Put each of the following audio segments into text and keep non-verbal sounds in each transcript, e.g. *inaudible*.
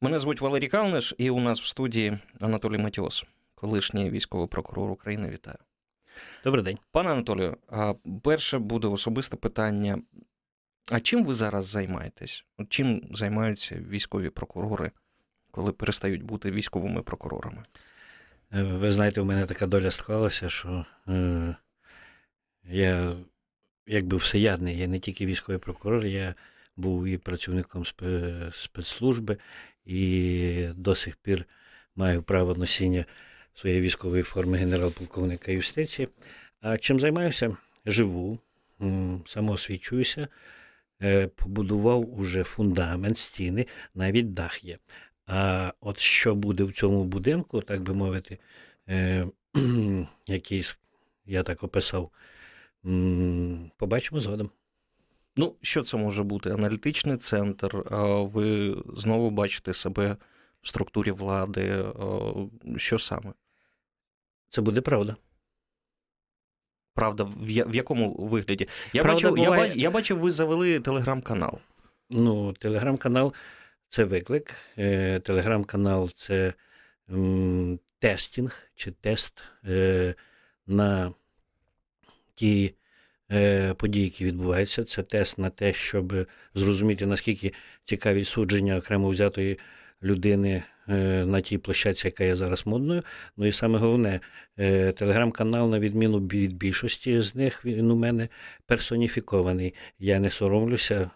Мене звуть Валерій Калниш, і у нас в студії Анатолій Матіос, колишній військовий прокурор України. Вітаю. Добрий день. Пане Анатолію, перше буде особисте питання. А чим ви зараз займаєтесь? Чим займаються військові прокурори, коли перестають бути військовими прокурорами? Е, ви знаєте, у мене така доля склалася, що е, я якби всеядний, я не тільки військовий прокурор, я був і працівником спецслужби, і до сих пір маю право носіння своєї військової форми генерал-полковника юстиції. А чим займаюся? Живу, самоосвічуюся, е, побудував уже фундамент, стіни, навіть дах є. А от що буде в цьому будинку, так би мовити, е, *clears throat* якийсь, я так описав, побачимо згодом. Ну, що це може бути? Аналітичний центр, ви знову бачите себе в структурі влади. Що саме? Це буде правда. Правда, в якому вигляді? Я правда, бачив, буває... я, я бачив, ви завели телеграм-канал. Ну, телеграм-канал це виклик. Е, телеграм-канал це тестінг чи тест е, на ті Е, події, які відбуваються. Це тест на те, щоб зрозуміти, наскільки цікаві судження окремо взятої людини е, на тій площадці, яка є зараз модною. Ну і саме головне, е, телеграм-канал, на відміну від більшості з них, він у мене персоніфікований. Я не соромлюся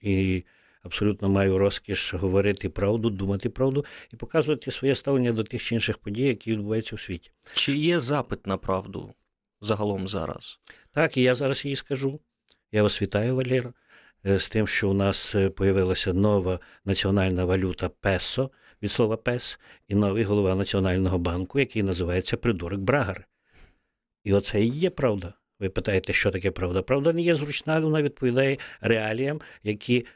і. Абсолютно маю розкіш говорити правду, думати правду і показувати своє ставлення до тих чи інших подій, які відбуваються у світі. Чи є запит на правду загалом зараз? Так, і я зараз їй скажу. Я вас вітаю, Валєр, е, з тим, що у нас з'явилася е, нова національна валюта песо від слова пес, і новий голова Національного банку, який називається Придурок Брагар. І оце і є правда. Ви питаєте, що таке правда? Правда не є зручна, але вона відповідає реаліям, які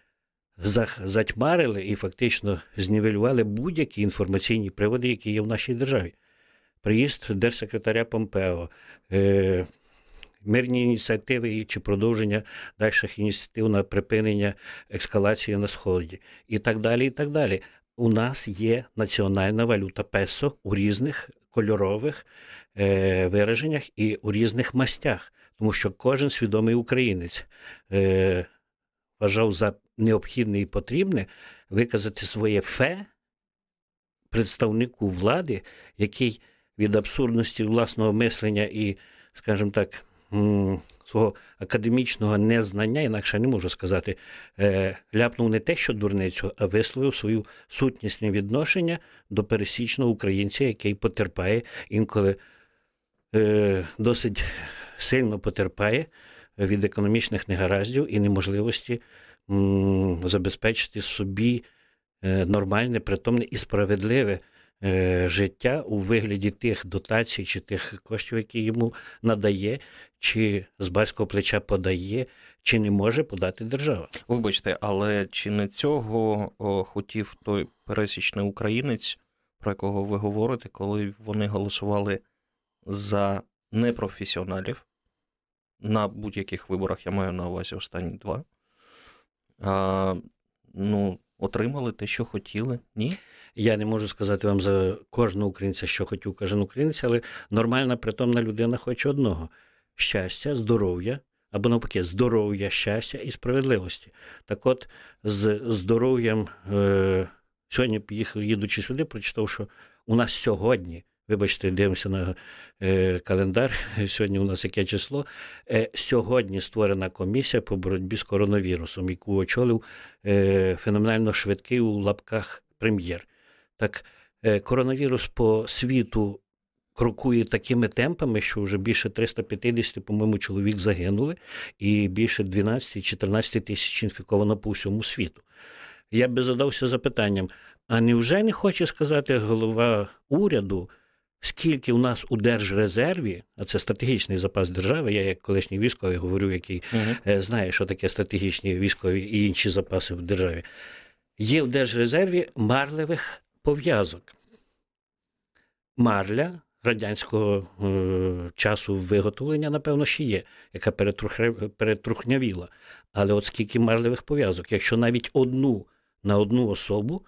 затьмарили і фактично знівелювали будь-які інформаційні приводи, які є в нашій державі. Приїзд держсекретаря Помпео. Е- мирні ініціативи чи продовження дальших ініціатив на припинення ескалації на сході, і так далі. і так далі. У нас є національна валюта песо у різних кольорових е, вираженнях і у різних мастях, тому що кожен свідомий українець е, вважав за необхідне і потрібне виказати своє фе представнику влади, який від абсурдності власного мислення і, скажімо так, свого академічного незнання, інакше не можу сказати, е, ляпнув не те, що дурницю, а висловив свою сутнісне відношення до пересічного українця, який потерпає інколи е, досить сильно потерпає від економічних негараздів і неможливості забезпечити собі е, нормальне, притомне і справедливе. Е, життя у вигляді тих дотацій чи тих коштів, які йому надає, чи з батького плеча подає, чи не може подати держава. Вибачте, але чи не цього хотів той пересічний українець, про якого ви говорите, коли вони голосували за непрофесіоналів на будь-яких виборах, я маю на увазі останні два. А, Ну, отримали те, що хотіли? Ні? Я не можу сказати вам за кожного українця, що хотів кожен українець, але нормальна, притомна людина хоче одного: щастя, здоров'я. Або навпаки, здоров'я, щастя і справедливості. Так от, з здоров'ям е, сьогодні, їдучи сюди, прочитав, що у нас сьогодні Вибачте, дивимося на е, календар. *laughs* Сьогодні у нас яке число. Е, Сьогодні створена комісія по боротьбі з коронавірусом, яку очолив е, феноменально швидкий у лапках прем'єр. Так, е, коронавірус по світу крокує такими темпами, що вже більше 350, по-моєму, чоловік загинули, і більше 12-14 тисяч інфіковано по всьому світу. Я би задався запитанням: а невже не хоче сказати голова уряду? Скільки у нас у держрезерві, а це стратегічний запас держави, я як колишній військовий говорю, який uh знає, що таке стратегічні військові і інші запаси в державі, є в держрезерві марливих пов'язок. Марля радянського е, часу виготовлення, напевно, ще є, яка перетрухнявіла. Але от скільки марливих пов'язок, якщо навіть одну на одну особу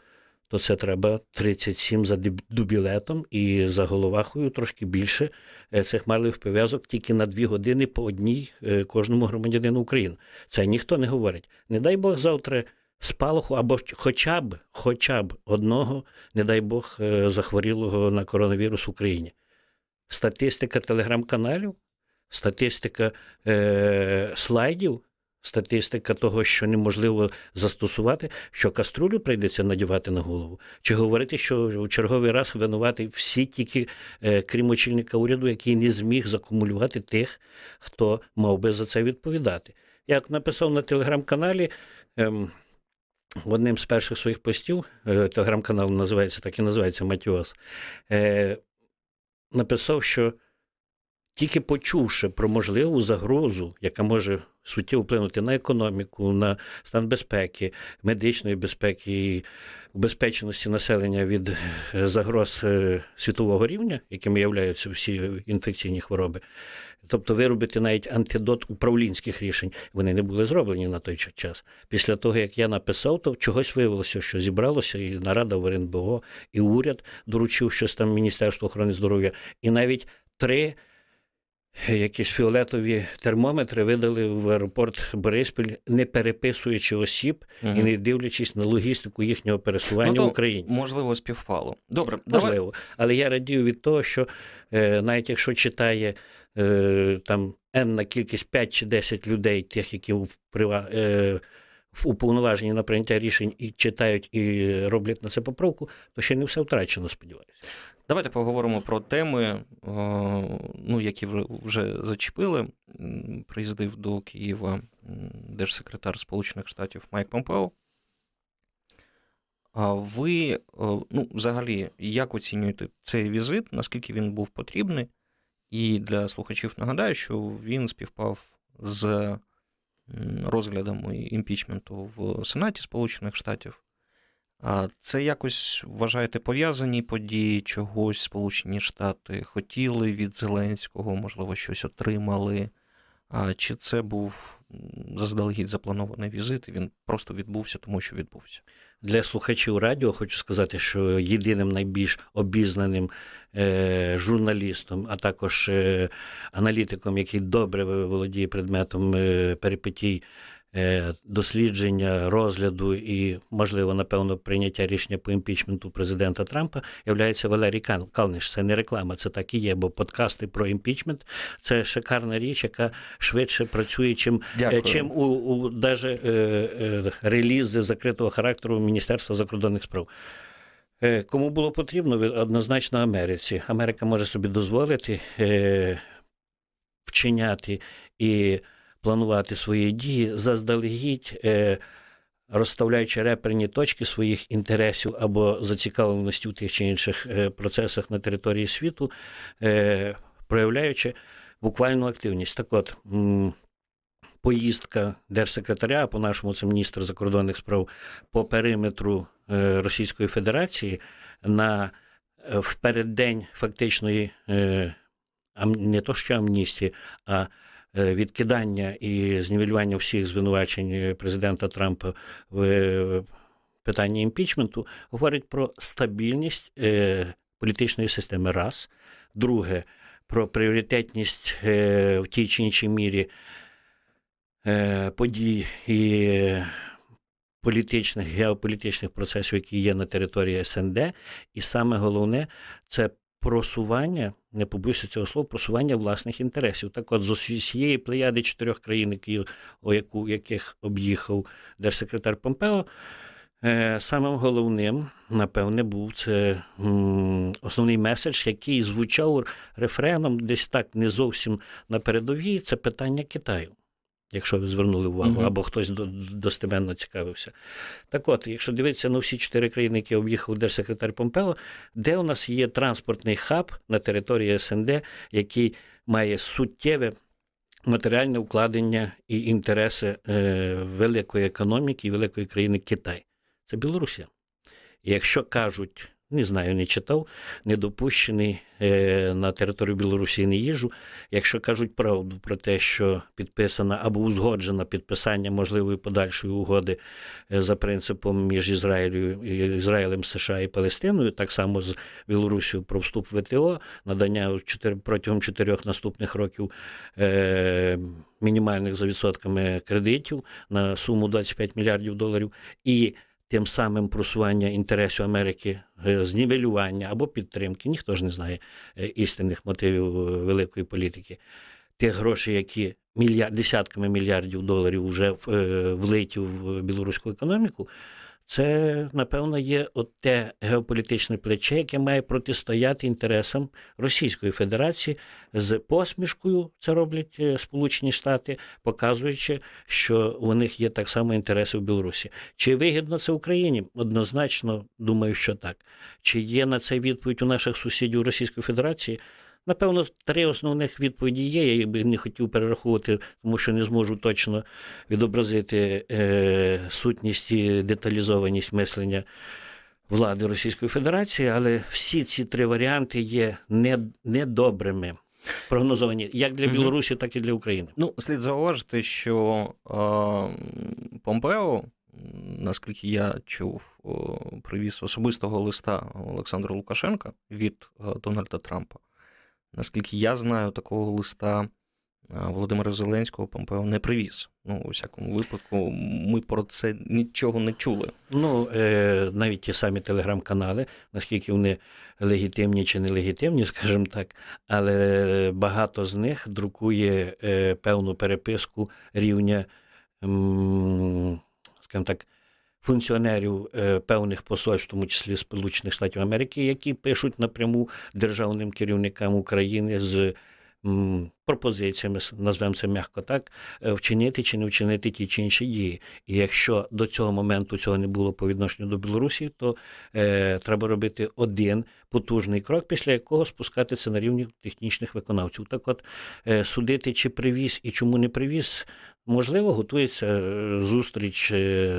то це треба 37 за дубілетом і за головахою трошки більше е, цих марлевих пов'язок тільки на дві години по одній е, кожному громадянину України. Це ніхто не говорить. Не дай Бог завтра спалаху або хоча б хоча б одного, не дай Бог, е, захворілого на коронавірус в Україні. Статистика телеграм-каналів, статистика е, слайдів статистика того, що неможливо застосувати, що каструлю прийдеться надівати на голову, чи говорити, що у черговий раз винувати всі тільки, е, крім очільника уряду, який не зміг закумулювати тих, хто мав би за це відповідати. Як написав на телеграм-каналі. Ем, Одним з перших своїх постів, е, телеграм-канал називається, так і називається Матіос, е, написав, що тільки почувши про можливу загрозу, яка може суттєво вплинути на економіку, на стан безпеки, медичної безпеки і убезпеченості населення від е, загроз е, світового рівня, якими являються всі інфекційні хвороби, тобто виробити навіть антидот управлінських рішень, вони не були зроблені на той час. Після того, як я написав, то чогось виявилося, що зібралося і нарада в РНБО, і уряд доручив щось там Міністерство охорони здоров'я, і навіть три якісь фіолетові термометри видали в аеропорт Бориспіль, не переписуючи осіб угу. і не дивлячись на логістику їхнього пересування ну, то, в Україні. Можливо, співпало. Добре, можливо. Давай. Але я радію від того, що е, навіть якщо читає е, там енна кількість 5 чи 10 людей, тих, які в прива. Е, уповноважені на прийняття рішень і читають і роблять на це поправку, то ще не все втрачено, сподіваюся. Давайте поговоримо про теми, е, ну, які вже зачепили. Приїздив до Києва держсекретар Сполучених Штатів Майк Помпео. А ви, е, ну, взагалі, як оцінюєте цей візит, наскільки він був потрібний? І для слухачів нагадаю, що він співпав з розглядом імпічменту в Сенаті Сполучених Штатів. Це якось вважаєте пов'язані події чогось Сполучені Штати хотіли від Зеленського, можливо, щось отримали. А Чи це був заздалегідь запланований візит? Він просто відбувся, тому що відбувся. Для слухачів радіо хочу сказати, що єдиним найбільш обізнаним е, журналістом, а також е, аналітиком, який добре володіє предметом е, перипетій дослідження розгляду і, можливо, напевно, прийняття рішення по імпічменту президента Трампа являється Валерій Калниш. Це не реклама, це так і є. Бо подкасти про імпічмент це шикарна річ, яка швидше працює, чим е, чим у, у даже е, е, релізи закритого характеру Міністерства закордонних справ. Е, кому було потрібно, однозначно Америці. Америка може собі дозволити е, вчиняти і планувати свої дії заздалегідь, е, розставляючи реперні точки своїх інтересів або зацікавленості в тих чи інших е, процесах на території світу, е, проявляючи буквальну активність. Так от. Поїздка держсекретаря, по-нашому це міністр закордонних справ по периметру Російської Федерації на в переддень фактичної не то що амністії, а відкидання і знівелювання всіх звинувачень президента Трампа в е, питанні імпічменту говорить про стабільність е, політичної системи. Раз, друге, про пріоритетність в тій чи іншій мірі подій і політичних геополітичних процесів, які є на території СНД, і саме головне це просування, не побоюся цього слова, просування власних інтересів. Так от з усієї плеяди чотирьох країн, які, о яку, яких об'їхав держсекретар Помпео, е, самим головним, напевне, був це м, основний меседж, який звучав рефреном десь так не зовсім на передовій, це питання Китаю якщо ви звернули увагу, uh або хтось достеменно цікавився. Так от, якщо дивитися на всі чотири країни, які об'їхав держсекретар Помпео, де у нас є транспортний хаб на території СНД, який має суттєве. Матеріальне вкладення і інтереси е, великої економіки і великої країни Китай. Це Білорусія. І якщо кажуть не знаю, не читав, не допущений е, на територію Білорусі не їжу. Якщо кажуть правду про те, що підписана або узгоджена підписання можливої подальшої угоди е, за принципом між Ізраїлем, Ізраїлем, США і Палестиною, так само з Білорусією про вступ в ВТО, надання протягом чотирьох наступних років е, мінімальних за відсотками кредитів на суму 25 мільярдів доларів. і тим самим просування інтересів Америки, е, знівелювання або підтримки. Ніхто ж не знає е, істинних мотивів е, великої політики. Тих грошей, які мільярд, десятками мільярдів доларів вже влиті в білоруську економіку. Це, напевно, є от те геополітичне плече, яке має протистояти інтересам Російської Федерації з посмішкою. Це роблять е, Сполучені Штати, показуючи, що у них є так само інтереси в Білорусі. Чи вигідно це Україні? Однозначно думаю, що так. Чи є на це відповідь у наших сусідів Російської Федерації? Напевно, три основних відповіді є. Я би не хотів перераховувати, тому що не зможу точно відобразити е, сутність і деталізованість мислення влади Російської Федерації, але всі ці три варіанти є недобрими. Прогнозовані як для Білорусі, так і для України. Ну, слід зауважити, що е, Помпео, наскільки я чув, привіз особистого листа Олександра Лукашенка від е, Дональда Трампа. Наскільки я знаю, такого листа Володимира Зеленського Помпео не привіз. Ну, у всякому випадку, ми про це нічого не чули. Ну, е, навіть ті самі телеграм-канали, наскільки вони легітимні чи нелегітимні, *laughs* скажімо так, але багато з них друкує е, певну переписку рівня, скажімо так, функціонерів е, певних посольств, в тому числі Сполучених Штатів Америки, які пишуть напряму державним керівникам України з пропозиціями, назвемо це м'яко так, е, вчинити чи не вчинити ті чи інші дії. І якщо до цього моменту цього не було по відношенню до Білорусі, то е, треба робити один потужний крок, після якого спускатися на рівні технічних виконавців. Так, от е, судити, чи привіз і чому не привіз. Можливо, готується е, зустріч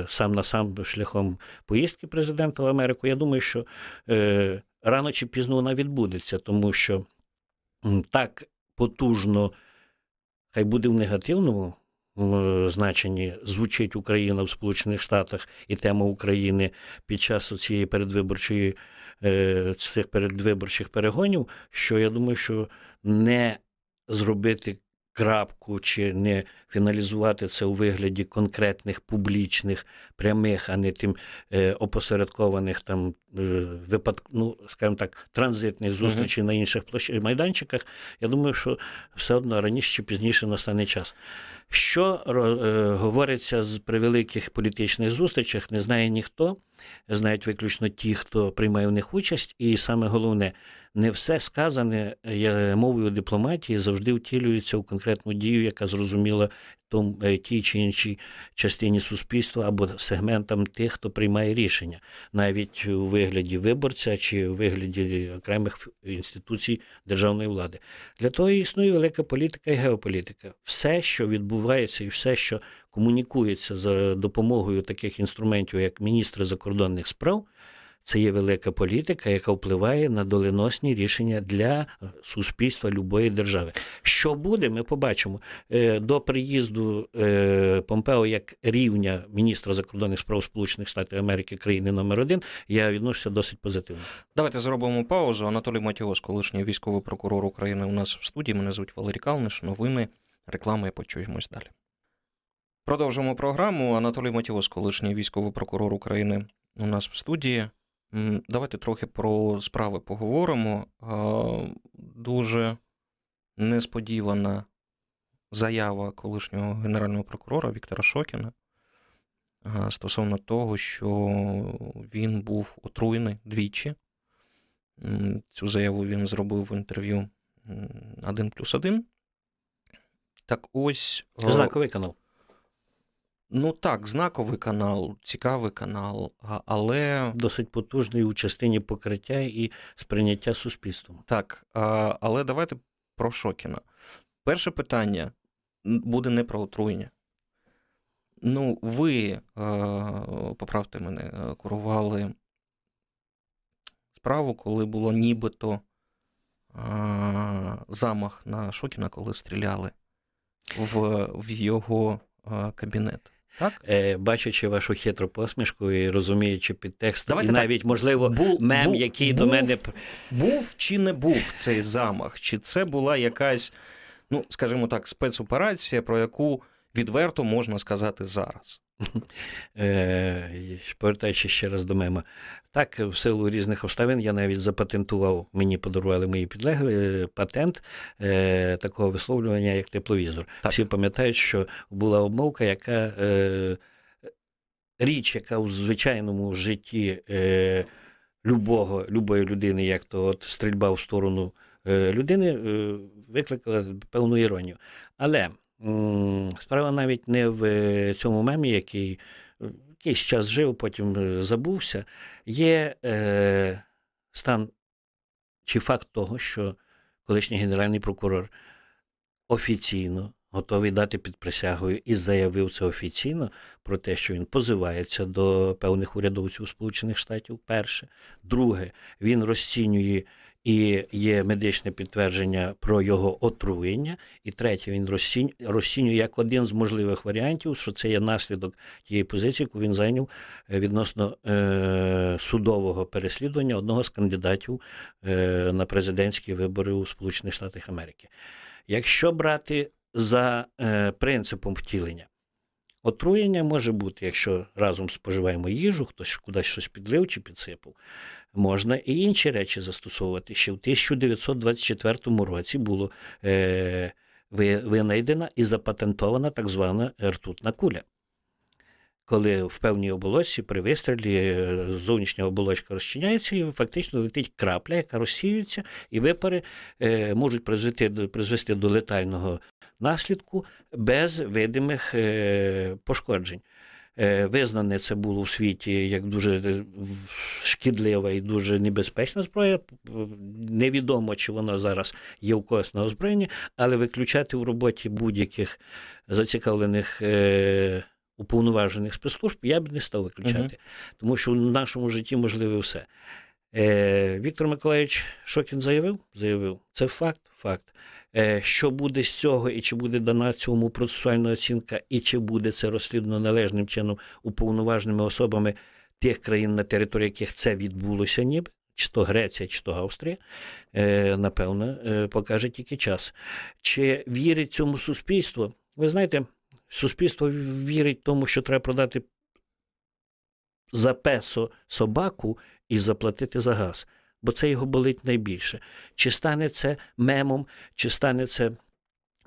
сам на сам шляхом поїздки президента в Америку. Я думаю, що е, рано чи пізно вона відбудеться, тому що так потужно, хай буде в негативному значенні, звучить Україна в Сполучених Штатах і тема України під час цієї передвиборчої е, цих передвиборчих перегонів, що я думаю, що не зробити крапку чи не фіналізувати це у вигляді конкретних публічних, прямих, а не тим е, опосередкованих там е, випадк, ну, скажімо так, транзитних зустрічей uh-huh. на інших площ... майданчиках. Я думаю, що все одно раніше чи пізніше настане час. Що е, говориться з превеликих політичних зустрічах, не знає ніхто, знають виключно ті, хто приймає в них участь, і саме головне, не все сказане мовою дипломатії завжди втілюється у конкретну дію, яка зрозуміла е, тій чи іншій частині суспільства або сегментам тих, хто приймає рішення, навіть у вигляді виборця чи у вигляді окремих інституцій державної влади. Для того існує велика політика і геополітика. Все, що відбувається, і все, що комунікується за допомогою таких інструментів, як міністри закордонних справ. Це є велика політика, яка впливає на доленосні рішення для суспільства любої держави. Що буде, ми побачимо е, до приїзду е, Помпео як рівня міністра закордонних справ Сполучених Штатів Америки країни номер один. Я відношуся досить позитивно. Давайте зробимо паузу. Анатолій Матіос, колишній військовий прокурор України, у нас в студії. Мене звуть Валерій Калниш. Новини, реклами почуємось далі. Продовжимо програму. Анатолій Матіос, колишній військовий прокурор України, у нас в студії. Давайте трохи про справи поговоримо. Дуже несподівана заява колишнього генерального прокурора Віктора Шокіна стосовно того, що він був отруєний двічі. Цю заяву він зробив в інтерв'ю 1 плюс 1. Так ось. Знаковий канал. Ну так, знаковий канал, цікавий канал, але. Досить потужний у частині покриття і сприйняття суспільством. Так, але давайте про Шокіна. Перше питання буде не про отруєння. Ну, ви, поправте мене, курували справу, коли було нібито замах на Шокіна, коли стріляли в, в його кабінет. Так? Е, Бачачи вашу хитру посмішку і розуміючи підтекст, Давайте і так. навіть, можливо, Бу- мем, був, який був- до мене Був чи не був цей замах? Чи це була якась, ну, скажімо так, спецоперація, про яку відверто можна сказати зараз? *laughs* Е, і повертаючись ще раз до мема. Так, в силу різних обставин я навіть запатентував, мені подарували мої підлеглі е, патент е, такого висловлювання, як тепловізор. Так. Всі пам'ятають, що була обмовка, яка е, річ, яка у звичайному житті е, любого, любої людини, як то от стрільба в сторону е, людини, е, викликала певну іронію. Але справа навіть не в е, цьому мемі, який е, якийсь час жив, потім е, забувся. Є е, стан чи факт того, що колишній генеральний прокурор офіційно готовий дати під присягою і заявив це офіційно про те, що він позивається до певних урядовців Сполучених Штатів. Перше, друге, він розцінює і є медичне підтвердження про його отруєння. І третє, він розцінює, як один з можливих варіантів, що це є наслідок тієї позиції, яку він зайняв е, відносно е, судового переслідування одного з кандидатів е, на президентські вибори у Сполучених Штатах Америки. Якщо брати за е, принципом втілення, отруєння може бути, якщо разом споживаємо їжу, хтось кудись щось підлив чи підсипав. Можна і інші речі застосовувати. Ще в 1924 році було е, винайдена і запатентована так звана ртутна куля. Коли в певній оболочці при вистрілі е, зовнішня оболочка розчиняється і фактично летить крапля, яка розсіюється, і випари е, можуть призвести, призвести до летального наслідку без видимих е, пошкоджень. Визнане це було в світі як дуже шкідлива і дуже небезпечна зброя. Невідомо, чи вона зараз є в когось на озброєнні, але виключати в роботі будь-яких зацікавлених уповноважених спецслужб я б не став виключати, Мгм. тому що в нашому житті можливе все. Е, Віктор Миколаївич Шокін заявив? Заявив. Це факт, факт. Е, Що буде з цього, і чи буде дана цьому процесуальна оцінка, і чи буде це розслідувано належним чином уповноваженими особами тих країн, на території яких це відбулося, ніби, чи то Греція, чи то Австрія, е, напевно, е, покаже тільки час. Чи вірить цьому суспільство? Ви знаєте, суспільство вірить тому, що треба продати за песо собаку і заплатити за газ, бо це його болить найбільше. Чи стане це мемом, чи стане це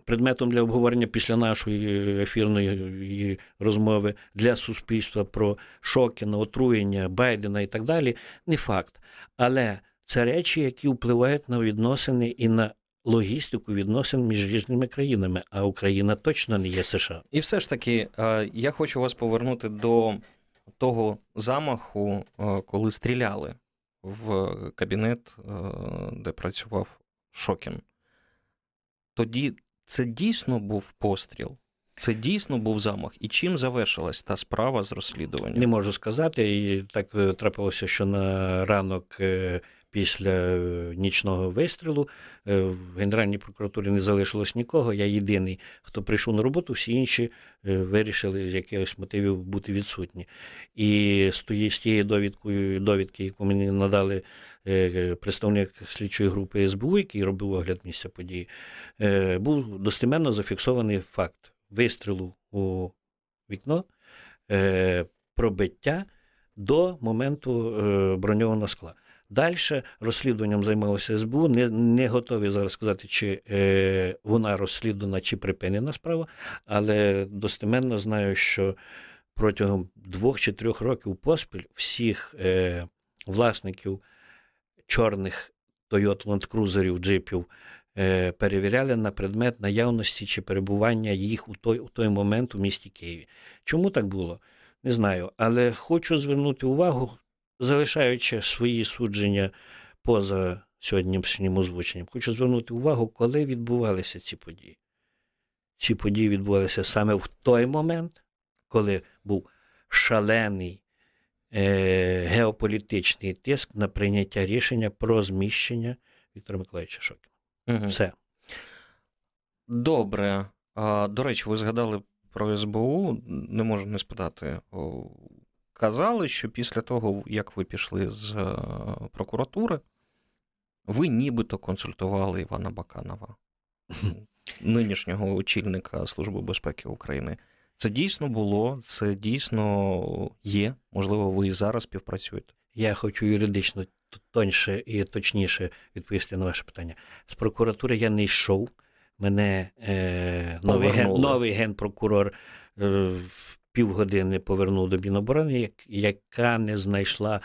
предметом для обговорення після нашої ефірної розмови для суспільства про Шокіна, отруєння Байдена і так далі, не факт. Але це речі, які впливають на відносини і на логістику відносин між різними країнами, а Україна точно не є США. І все ж таки, е, я хочу вас повернути до того замаху, е, коли стріляли в кабінет, е, де працював Шокін. Тоді це дійсно був постріл, це дійсно був замах. І чим завершилась та справа з розслідуванням? Не можу сказати, і так трапилося, що на ранок після е, нічного вистрілу е, в Генеральній прокуратурі не залишилось нікого. Я єдиний, хто прийшов на роботу, всі інші е, вирішили з якихось мотивів бути відсутні. І з тією довідкою, довідки, яку мені надали представник слідчої групи СБУ, який робив огляд місця події, був достеменно зафіксований факт вистрілу у вікно, пробиття до моменту броньованого скла. Далі розслідуванням займалося СБУ. Не, не готові зараз сказати, чи е, вона розслідувана, чи припинена справа, але достеменно знаю, що протягом двох чи трьох років поспіль всіх е, власників чорних Toyota Land Cruiserів, джипів е, перевіряли на предмет наявності чи перебування їх у той, у той момент у місті Києві. Чому так було? Не знаю. Але хочу звернути увагу, залишаючи свої судження поза сьогоднішнім озвученням, хочу звернути увагу, коли відбувалися ці події. Ці події відбувалися саме в той момент, коли був шалений е, геополітичний тиск на прийняття рішення про зміщення Віктора Миколаївича Шокіна. Угу. Все. Добре. А, До речі, ви згадали про СБУ, не можу не спитати. Казали, що після того, як ви пішли з е, прокуратури, ви нібито консультували Івана Баканова, *laughs* нинішнього очільника Служби безпеки України. Це дійсно було, це дійсно є. Можливо, ви і зараз співпрацюєте. Я хочу юридично тоньше і точніше відповісти на ваше питання. З прокуратури я не йшов. Мене е, новий ген, новий генпрокурор е, півгодини повернув до Міноборони, яка не знайшла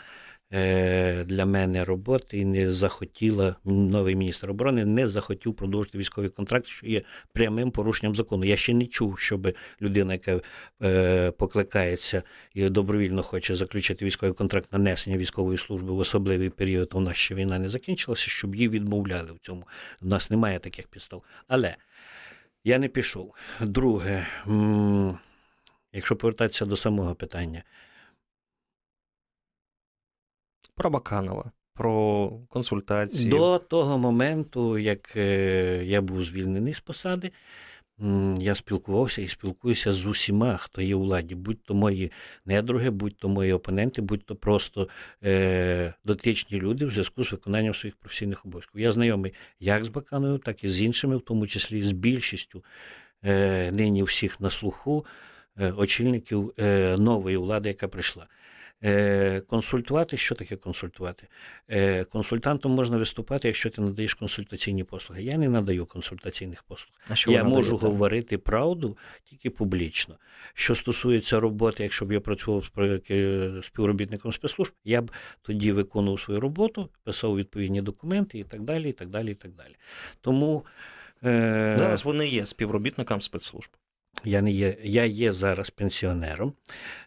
Е, для мене роботи і не захотіла новий міністр оборони, не захотів продовжити військовий контракт, що є прямим порушенням закону. Я ще не чув, щоб людина, яка е, покликається і добровільно хоче заключити військовий контракт на несення військової служби в особливий період, у нас ще війна не закінчилася, щоб її відмовляли в цьому. У нас немає таких підстав. Але я не пішов. Друге, якщо повертатися до самого питання. Про Баканова, про консультації. До того моменту, як е, я був звільнений з посади, я спілкувався і спілкуюся з усіма, хто є у владі, будь-то мої недруги, будь-то мої опоненти, будь-то просто е, дотичні люди в зв'язку з виконанням своїх професійних обов'язків. Я знайомий як з Бакановим, так і з іншими, в тому числі з більшістю е, нині всіх на слуху очільників е, нової влади, яка прийшла. Е, консультувати, що таке консультувати? Е, консультантом можна виступати, якщо ти надаєш консультаційні послуги. Я не надаю консультаційних послуг. А що Я можу надаєте? говорити правду тільки публічно. Що стосується роботи, якщо б я працював з співробітником спецслужб, я б тоді виконував свою роботу, писав відповідні документи і так далі. і так далі, і так далі. Тому е... зараз вони є співробітником спецслужб. Я не є, я є зараз пенсіонером.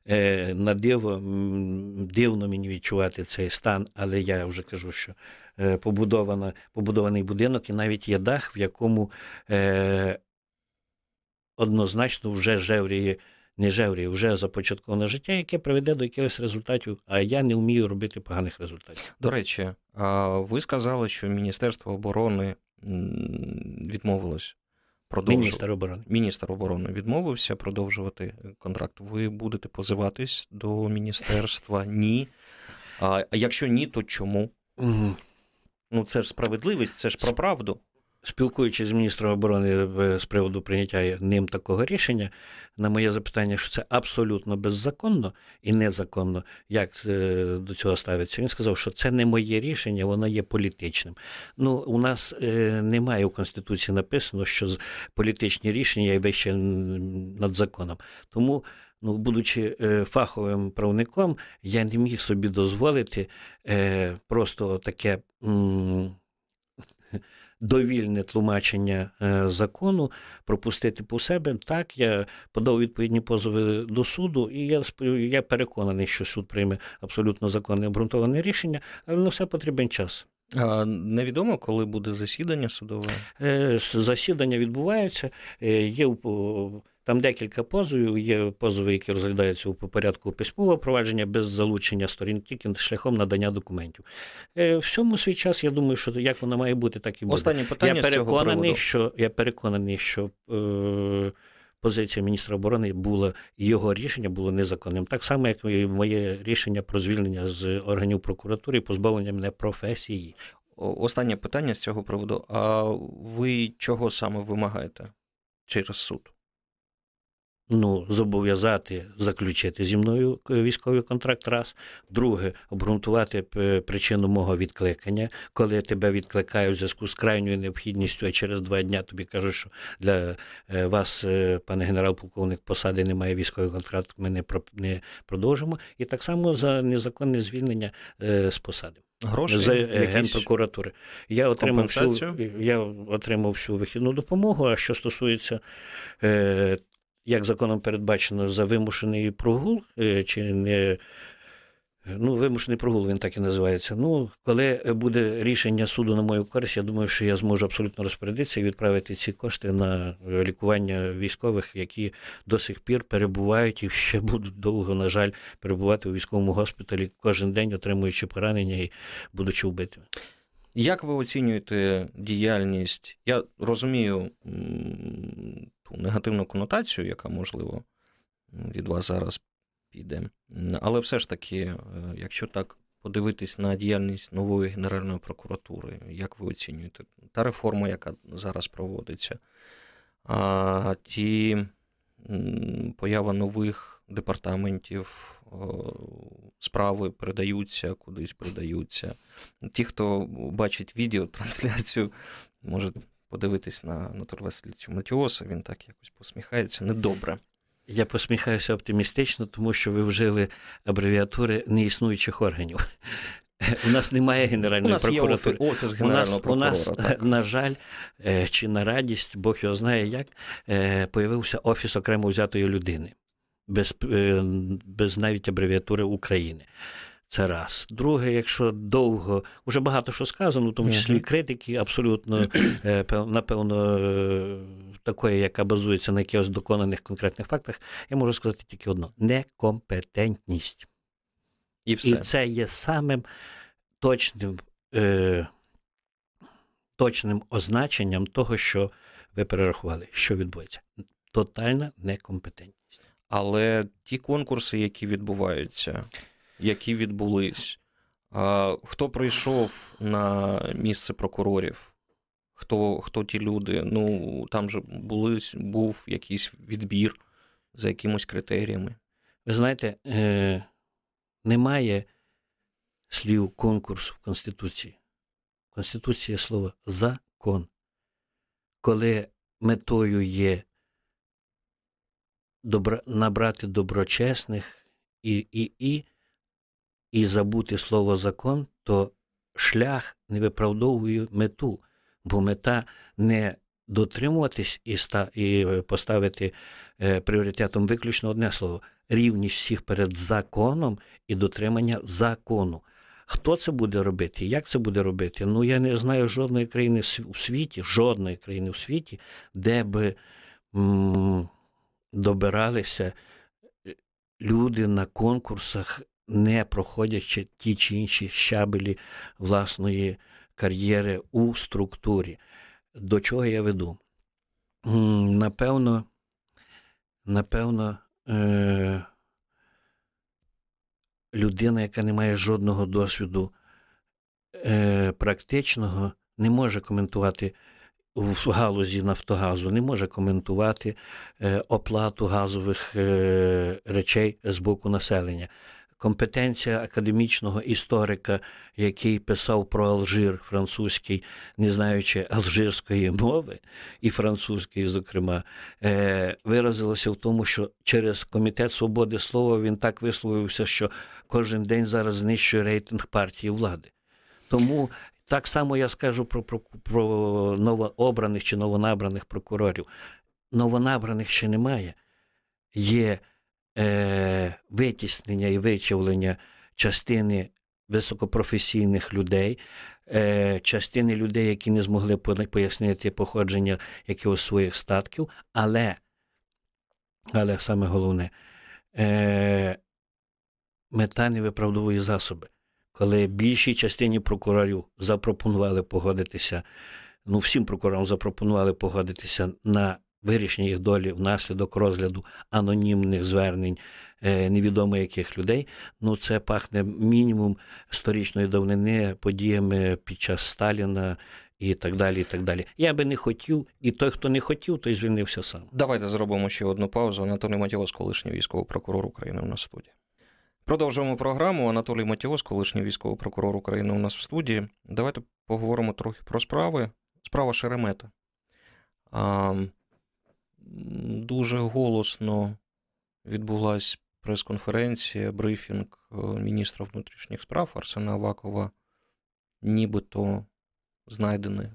Е, на диво, дивно мені відчувати цей стан, але я вже кажу, що е, побудована, побудований будинок, і навіть є дах, в якому е, однозначно вже жевріє, не жевріє, вже започатковане життя, яке приведе до якихось результатів, а я не вмію робити поганих результатів. До речі, ви сказали, що Міністерство оборони відмовилось продовжувати. Міністр оборони. Міністр оборони відмовився продовжувати контракт. Ви будете позиватись до міністерства? Ні. А якщо ні, то чому? Угу. Ну це ж справедливість, це ж про правду. Спілкуючись з міністром оборони з приводу прийняття ним такого рішення, на моє запитання, що це абсолютно беззаконно і незаконно, як е, до цього ставиться, він сказав, що це не моє рішення, воно є політичним. Ну, у нас е, немає у Конституції написано, що політичні рішення є вище над законом. Тому. Ну, будучи е, фаховим правником, я не міг собі дозволити просто таке довільне тлумачення е, закону пропустити по себе. Так, я подав відповідні позови до суду, і я я переконаний, що суд прийме абсолютно законне обґрунтоване рішення, але на все потрібен час. А Невідомо, коли буде засідання судове? Е, засідання відбувається. Е, є там декілька позовів. Є позови, які розглядаються у порядку письмового провадження без залучення сторін, тільки шляхом надання документів. Е, всьому свій час я думаю, що як воно має бути, так і буде. Останнє питання я переконаний, що я переконаний, що. Е, Позиція міністра оборони була його рішення було незаконним, так само, як і моє рішення про звільнення з органів прокуратури і позбавлення мене професії. Останнє питання з цього приводу. А ви чого саме вимагаєте через суд? Ну, зобов'язати заключити зі мною військовий контракт. Раз, друге, обґрунтувати причину мого відкликання, коли тебе відкликають в зв'язку з крайньою необхідністю, а через два дні тобі кажуть, що для е, вас, е, пане генерал-полковник, посади немає військовий контракт, ми не не продовжимо. І так само за незаконне звільнення е, з посади. Гроші з генпрокуратури. Я отримав всю, я отримав всю вихідну допомогу. А що стосується як законом передбачено за вимушений прогул, е, чи не Ну, вимушений прогул, він так і називається. Ну, коли буде рішення суду на мою користь, я думаю, що я зможу абсолютно розпорядитися і відправити ці кошти на лікування військових, які до сих пір перебувають і ще будуть довго, на жаль, перебувати у військовому госпіталі кожен день, отримуючи поранення і будучи вбитими. Як ви оцінюєте діяльність? Я розумію ту негативну конотацію, яка можливо від вас зараз піде. Але все ж таки, е, якщо так подивитись на діяльність нової Генеральної прокуратури, як ви оцінюєте та реформа, яка зараз проводиться, а ті поява нових департаментів, справи передаються, кудись передаються. Ті, хто бачить відеотрансляцію, *laughs* може подивитись на Васильовича Матіоса, він так якось посміхається недобре. Я посміхаюся оптимістично, тому що ви вжили абревіатури неіснуючих органів. *laughs* У нас немає Генеральної у нас прокуратури. Є офіс Генерального у нас, прокурора. У нас, так. на жаль, е, чи на радість, Бог його знає як, е, появився офіс окремо взятої людини, без, е, без навіть абревіатури України. Це раз. Друге, якщо довго, вже багато що сказано, в тому числі критики, абсолютно, напевно, такої, яка базується на якихось доконаних конкретних фактах, я можу сказати тільки одно: некомпетентність. І все. І це є самим точним, е, точним означенням того, що ви перерахували, що відбувається. Тотальна некомпетентність. Але ті конкурси, які відбуваються, які відбулись, хто прийшов на місце прокурорів? Хто хто ті люди? Ну там же були, був якийсь відбір за якимось критеріями. Ви знаєте, е, немає слів конкурс в Конституції. В Конституції є слово закон. Коли метою є добра, набрати доброчесних і, і, і, і забути слово закон, то шлях не виправдовує мету, бо мета не дотримуватись і і поставити е, пріоритетом виключно одне слово рівність всіх перед законом і дотримання закону. Хто це буде робити? Як це буде робити? Ну я не знаю жодної країни у світі, жодної країни в світі, де би м- добиралися е, люди на конкурсах, не проходячи ті чи інші щабелі власної кар'єри у структурі. До чого я веду? Напевно, напевно, е- людина, яка не має жодного досвіду е- практичного, не може коментувати в галузі Нафтогазу, не може коментувати е- оплату газових речей з боку населення компетенція академічного історика, який писав про Алжир французький, не знаючи алжирської мови і французької, зокрема, е, виразилася в тому, що через комітет свободи слова він так висловився, що кожен день зараз знищує рейтинг партії влади. Тому так само я скажу про, про, про новообраних чи новонабраних прокурорів. Новонабраних ще немає. Є е, витіснення і вичавлення частини високопрофесійних людей, е, частини людей, які не змогли пояснити походження якихось своїх статків, але, але саме головне, е, мета не виправдовує засоби. Коли більшій частині прокурорів запропонували погодитися, ну всім прокурорам запропонували погодитися на вирішення їх долі внаслідок розгляду анонімних звернень е, невідомо яких людей. Ну це пахне мінімум сторічної давнини подіями під час Сталіна. І так далі, і так далі. Я би не хотів, і той, хто не хотів, той звільнився сам. Давайте зробимо ще одну паузу. Анатолій Матіос, колишній військовий прокурор України у нас в студії. Продовжуємо програму. Анатолій Матіос, колишній військовий прокурор України у нас в студії. Давайте поговоримо трохи про справи. Справа Шеремета дуже голосно відбулася прес-конференція, брифінг е, міністра внутрішніх справ Арсена Авакова, нібито знайдені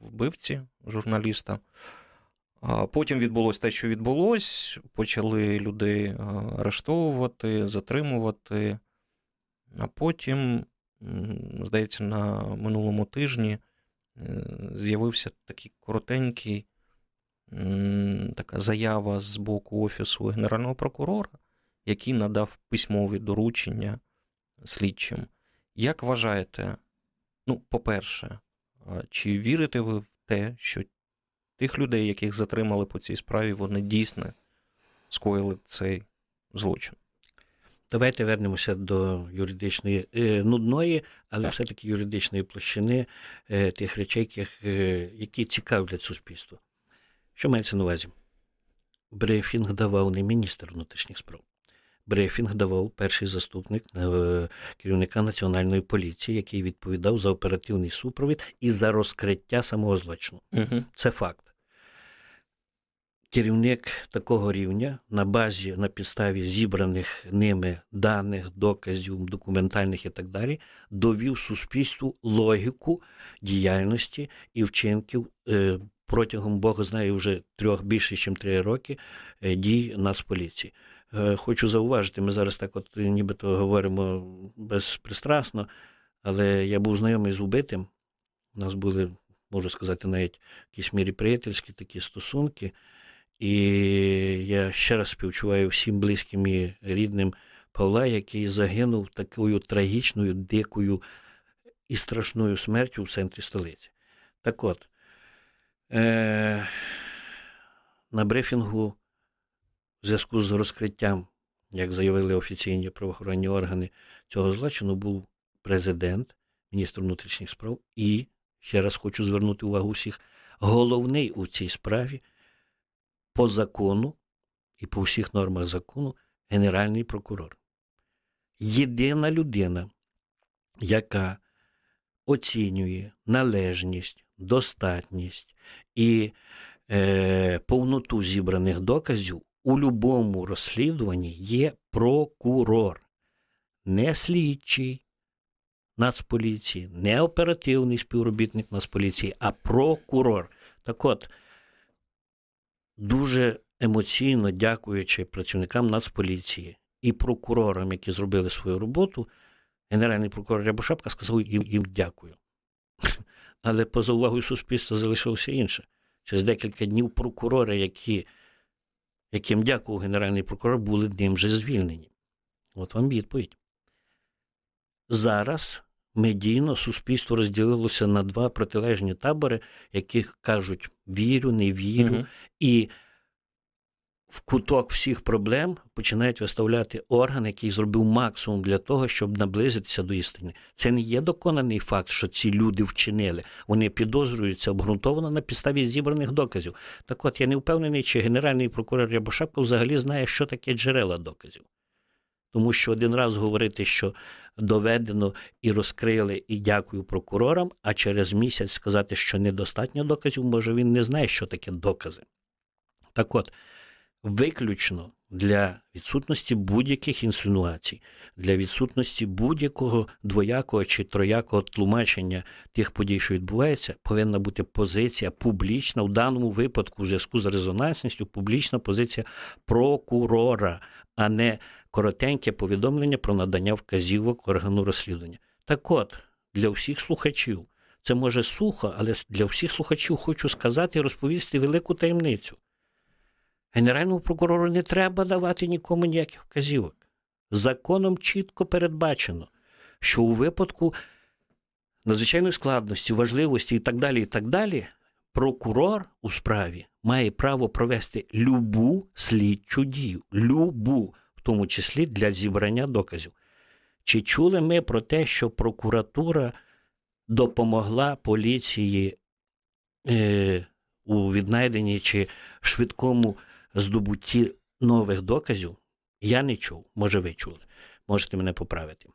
вбивці журналіста. Потім відбулося те, що відбулось. Почали людей е, арештовувати, затримувати. А потім, здається, на минулому тижні е, з'явився такий коротенький така заява з боку Офісу Генерального прокурора, який надав письмові доручення слідчим. Як вважаєте, ну, по-перше, чи вірите ви в те, що тих людей, яких затримали по цій справі, вони дійсно скоїли цей злочин? Давайте вернемося до юридичної е, нудної, але все-таки юридичної площини е, тих речей, е, які цікавлять суспільство. Що мається на увазі? Брифінг давав не міністр внутрішніх справ. Брифінг давав перший заступник е, керівника національної поліції, який відповідав за оперативний супровід і за розкриття самого злочину. Угу. Це факт. Керівник такого рівня на базі, на підставі зібраних ними даних, доказів, документальних і так далі, довів суспільству логіку діяльності і вчинків е, протягом Бога знає вже трьох більше, ніж три роки е, дій Нацполіції. Е, хочу зауважити, ми зараз так, от нібито говоримо безпристрасно, але я був знайомий з убитим. У нас були, можу сказати, навіть в якійсь мірі приятельські такі стосунки. І я ще раз співчуваю всім близьким і рідним Павла, який загинув такою трагічною, дикою і страшною смертю в центрі столиці. Так от, е- на брифінгу в зв'язку з розкриттям, як заявили офіційні правоохоронні органи цього злочину, був президент, міністр внутрішніх справ і, ще раз хочу звернути увагу всіх, головний у цій справі по закону і по всіх нормах закону Генеральний прокурор. Єдина людина, яка оцінює належність, достатність і е, повноту зібраних доказів у будь-якому розслідуванні є прокурор, не слідчий Нацполіції, не оперативний співробітник Нацполіції, а прокурор. Так от, дуже емоційно дякуючи працівникам Нацполіції і прокурорам, які зробили свою роботу, генеральний прокурор Рябошапка сказав їм, їм дякую. Але поза увагою суспільства залишилося інше. Через декілька днів прокурори, які, яким дякував генеральний прокурор, були ним же звільнені. От вам відповідь. Зараз медійно суспільство розділилося на два протилежні табори, яких кажуть вірю, не вірю. Угу. І в куток всіх проблем починають виставляти орган, який зробив максимум для того, щоб наблизитися до істини. Це не є доконаний факт, що ці люди вчинили. Вони підозрюються обґрунтовано на підставі зібраних доказів. Так от я не впевнений, чи генеральний прокурор Рябошапко взагалі знає, що таке джерела доказів. Тому що один раз говорити, що доведено і розкрили, і дякую прокурорам, а через місяць сказати, що недостатньо доказів, може він не знає, що таке докази. Так от, виключно для відсутності будь-яких інсинуацій, для відсутності будь-якого двоякого чи троякого тлумачення тих подій, що відбуваються, повинна бути позиція публічна, в даному випадку, в зв'язку з резонансністю, публічна позиція прокурора, а не коротеньке повідомлення про надання вказівок органу розслідування. Так от, для всіх слухачів, це може сухо, але для всіх слухачів хочу сказати і розповісти велику таємницю. Генеральному прокурору не треба давати нікому ніяких вказівок. Законом чітко передбачено, що у випадку надзвичайної складності, важливості і так далі, і так далі, прокурор у справі має право провести любу слідчу дію, любу, в тому числі для зібрання доказів. Чи чули ми про те, що прокуратура допомогла поліції е, у віднайденні чи швидкому здобутті нових доказів я не чув. Може, ви чули. Можете мене поправити.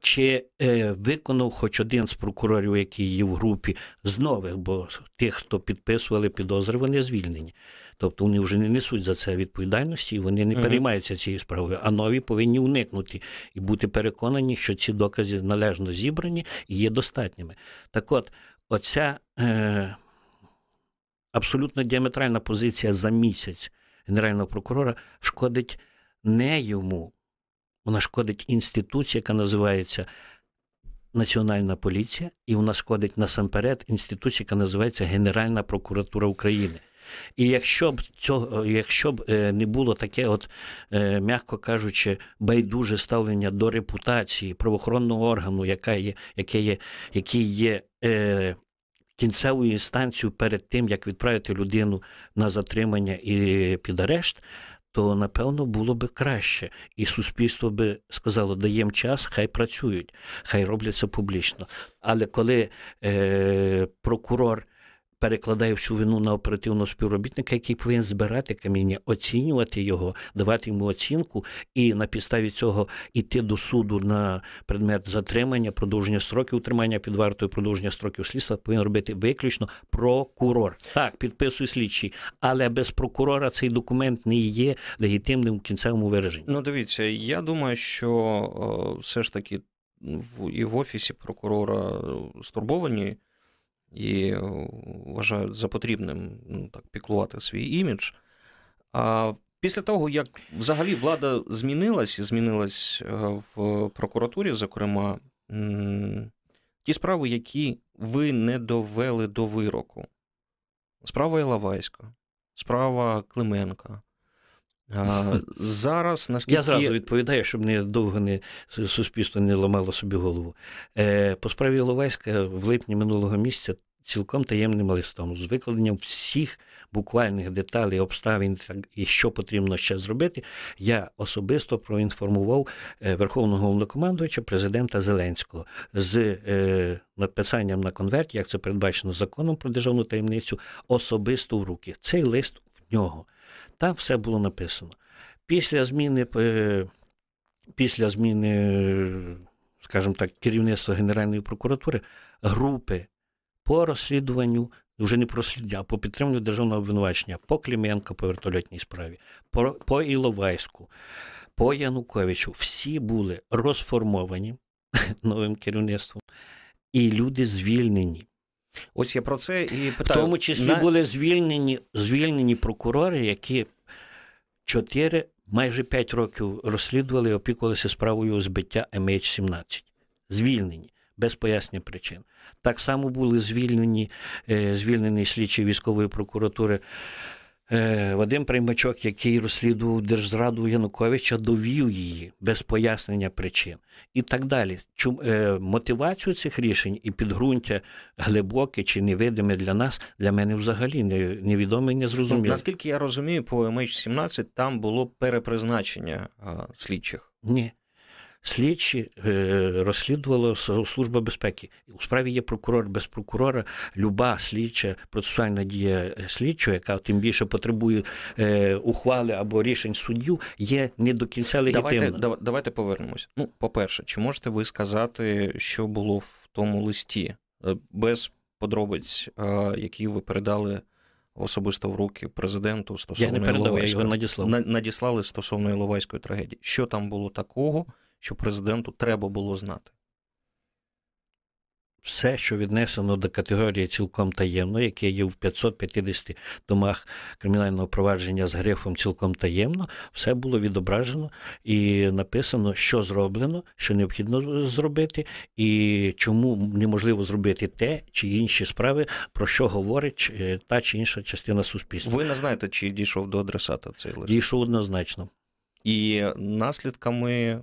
Чи е, виконав хоч один з прокурорів, які є в групі з нових, бо тих, хто підписували підозри, вони звільнені. Тобто вони вже не несуть за це відповідальності і вони не переймаються цією справою. А нові повинні уникнути і бути переконані, що ці докази належно зібрані і є достатніми. Так от, оця е, абсолютно діаметральна позиція за місяць генерального прокурора шкодить не йому, вона шкодить інституції, яка називається Національна поліція, і вона шкодить насамперед інституції, яка називається Генеральна прокуратура України. І якщо б цього, якщо б е, не було таке, от, е, м'яко кажучи, байдуже ставлення до репутації правоохоронного органу, яка є, яке є, який є е, кінцевою інстанцією перед тим, як відправити людину на затримання і під арешт, то напевно було би краще, і суспільство би сказало, даємо час, хай працюють, хай роблять це публічно. Але коли е, прокурор перекладає всю вину на оперативного співробітника, який повинен збирати каміння, оцінювати його, давати йому оцінку, і на підставі цього йти до суду на предмет затримання, продовження строків утримання під вартою, продовження строків слідства повинен робити виключно прокурор. Так, підписує слідчий, але без прокурора цей документ не є легітимним в кінцевому вираженні. Ну, дивіться, я думаю, що все ж таки і в офісі прокурора стурбовані і е, вважають за потрібним ну, так, піклувати свій імідж. А після того, як взагалі влада змінилась і змінилась е, в прокуратурі, зокрема, ті справи, які ви не довели до вироку. Справа Іловайська, справа Клименка. Зараз наскільки... Я зразу відповідаю, щоб не довго не суспільство не ламало собі голову. Е, По справі Іловайська в липні минулого місяця цілком таємним листом з викладенням всіх буквальних деталей, обставин і що потрібно ще зробити, я особисто проінформував е, Верховного головнокомандувача президента Зеленського з е, написанням на конверті, як це передбачено законом про державну таємницю, особисто в руки. Цей лист в нього. Там все було написано. Після зміни, е, після зміни, скажімо так, керівництва Генеральної прокуратури, групи по розслідуванню, вже не по розслідуванню, а по підтриманню державного обвинувачення по Клименко по вертольотній справі, по, по Іловайську, по Януковичу, всі були розформовані *laughs* новим керівництвом, і люди звільнені. Ось я про це і питаю. В тому числі на... були звільнені звільнені прокурори, які 4, майже 5 років розслідували і опікувалися справою збиття MH17. Звільнені без пояснення причин. Так само були звільнені, звільнені звільнений слідчий військової прокуратури. Е, Вадим Приймачок, який розслідував держзраду Януковича, довів її без пояснення причин і так далі. Чум, е, мотивацію цих рішень і підґрунтя глибоке чи невидиме для нас, для мене взагалі невідоме і не зрозуміло. Наскільки я розумію, по MH17 там було перепризначення а, слідчих. Ні слідчі е, розслідувала служба безпеки. У справі є прокурор без прокурора. Люба слідча процесуальна дія слідчого, яка тим більше потребує е, ухвали або рішень суддю, є не до кінця легітимна. Давайте, давайте повернемось. Ну, по-перше, чи можете ви сказати, що було в тому листі е, без подробиць, які ви передали? Особисто в руки президенту стосовно я не передав, я його надіслав. надіслали стосовно Іловайської трагедії. Що там було такого, що президенту треба було знати? Все, що віднесено до категорії цілком таємно, яке є в 550 домах кримінального провадження з грифом цілком таємно, все було відображено і написано, що зроблено, що необхідно зробити, і чому неможливо зробити те чи інші справи, про що говорить е, та чи інша частина суспільства. Ви не знаєте, чи дійшов до адресата цей лист? Дійшов однозначно. І наслідками,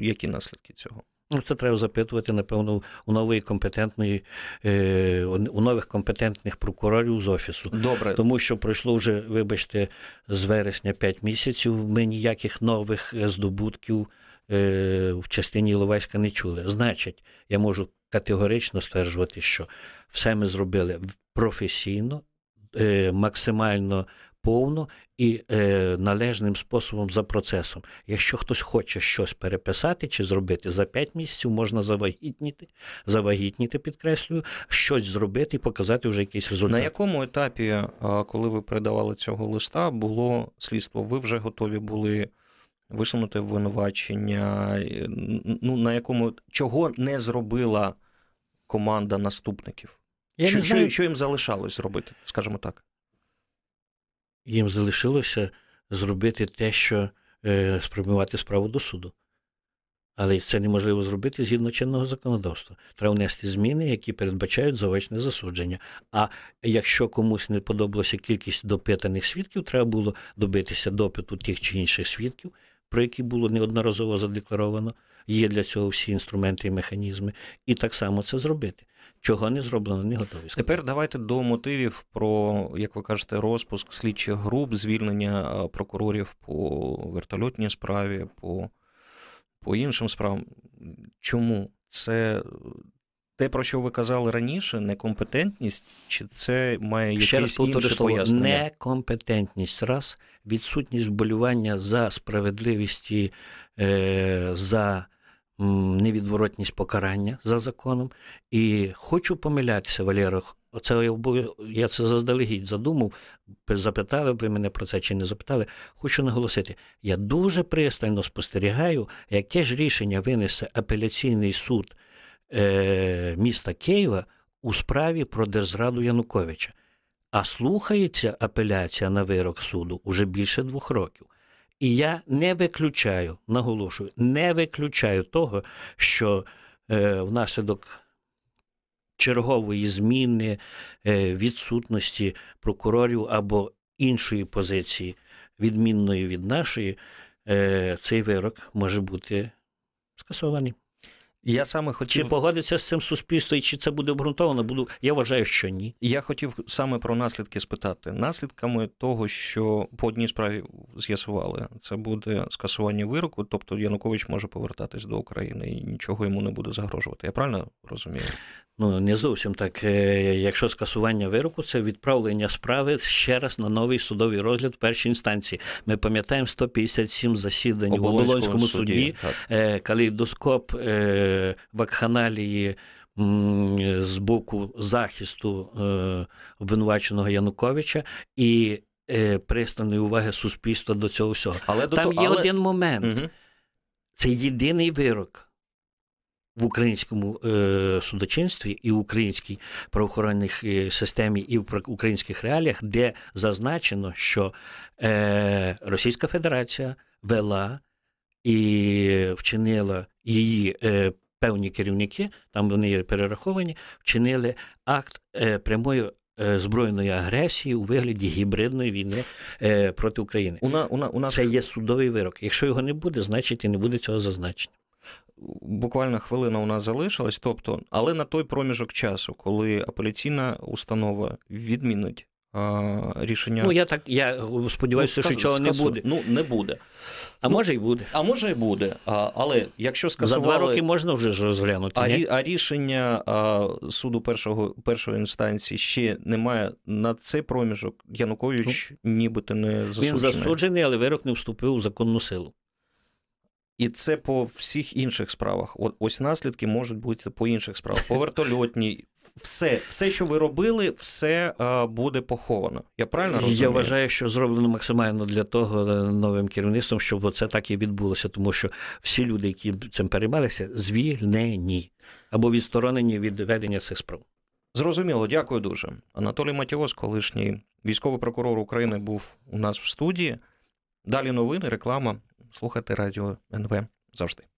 які наслідки цього? Ну, це треба запитувати, напевно, у нової компетентної, е, у нових компетентних прокурорів з офісу. Добре. Тому що пройшло вже, вибачте, з вересня 5 місяців. Ми ніяких нових здобутків е, в частині Іловайська не чули. Значить, я можу категорично стверджувати, що все ми зробили професійно, е, максимально повно і е, належним способом за процесом. Якщо хтось хоче щось переписати чи зробити за 5 місяців, можна завагітніти, завагітніти, підкреслюю, щось зробити і показати вже якийсь результат. На якому етапі, коли ви передавали цього листа, було слідство? Ви вже готові були висунути обвинувачення? Ну на якому чого не зробила команда наступників? Я що, не знаю. Що, що їм залишалось зробити, скажімо так? Їм залишилося зробити те, що е, спрямувати справу до суду. Але це неможливо зробити згідно чинного законодавства. Треба внести зміни, які передбачають заочне засудження. А якщо комусь не подобалася кількість допитаних свідків, треба було добитися допиту тих чи інших свідків, про які було неодноразово задекларовано. Є для цього всі інструменти і механізми, і так само це зробити. Чого не зроблено, не готові. сказати. Тепер давайте до мотивів про, як ви кажете, розпуск слідчих груп, звільнення е, прокурорів по вертольотній справі, по, по іншим справам. Чому це те, про що ви казали раніше, некомпетентність, чи це має Ще раз якесь інше слово пояснення? некомпетентність раз, відсутність вболівання за справедливість і е, за невідворотність покарання за законом. І хочу помилятися, Валєро. Оце я, я це заздалегідь задумав. Запитали б ви мене про це чи не запитали. Хочу наголосити, я дуже пристально спостерігаю, яке ж рішення винесе апеляційний суд е, міста Києва у справі про держзраду Януковича. А слухається апеляція на вирок суду уже більше двох років. І я не виключаю, наголошую, не виключаю того, що е, внаслідок чергової зміни е, відсутності прокурорів або іншої позиції, відмінної від нашої, е, цей вирок може бути скасований. Я саме хотів... Чи погодиться з цим суспільство, і чи це буде обґрунтовано? Буду я вважаю, що ні. Я хотів саме про наслідки спитати. Наслідками того, що по одній справі з'ясували, це буде скасування вироку, тобто Янукович може повертатись до України і нічого йому не буде загрожувати. Я правильно розумію? Ну не зовсім так. Е, Якщо скасування вироку, це відправлення справи ще раз на новий судовий розгляд в першій інстанції. Ми пам'ятаємо 157 засідань в Оболонському суді, Так. е, калейдоскоп е, вакханалії з боку захисту е, обвинуваченого Януковича і е, пристаної уваги суспільства до цього всього. Але Там є але... один момент. Мгм. Це єдиний вирок в українському е, судочинстві і в українській правоохоронній системі, і в українських реаліях, де зазначено, що е, Російська Федерація вела і вчинила її е, певні керівники, там вони перераховані, вчинили акт е, прямої. е, Збройної агресії у вигляді гібридної війни е, проти України. У, на, у, на, у нас Це є судовий вирок. Якщо його не буде, значить і не буде цього зазначення. буквально хвилина у нас залишилась. Тобто, але на той проміжок часу, коли апеляційна установа відмінить рішення. Ну я так я сподіваюся, що скасу- цього не буде. Ну, не буде. А ну, може і буде. А може і буде. А, але якщо За два роки можна вже ж розглянути. А, ні? а рішення а, суду першого, першої інстанції ще немає на цей проміжок. Янукович нібито не засуджений. Він засуджений, але вирок не вступив у законну силу. І це по всіх інших справах. Ось наслідки можуть бути по інших справах. По вертольотній. Все, все, що ви робили, все а, буде поховано. Я правильно розумію? Я вважаю, що зроблено максимально для того е, новим керівництвом, щоб це так і відбулося, тому що всі люди, які цим переймалися, звільнені або відсторонені від ведення цих справ. Зрозуміло, дякую дуже. Анатолій Матіос, колишній військовий прокурор України, був у нас в студії. Далі новини, реклама. Слухайте радіо НВ завжди.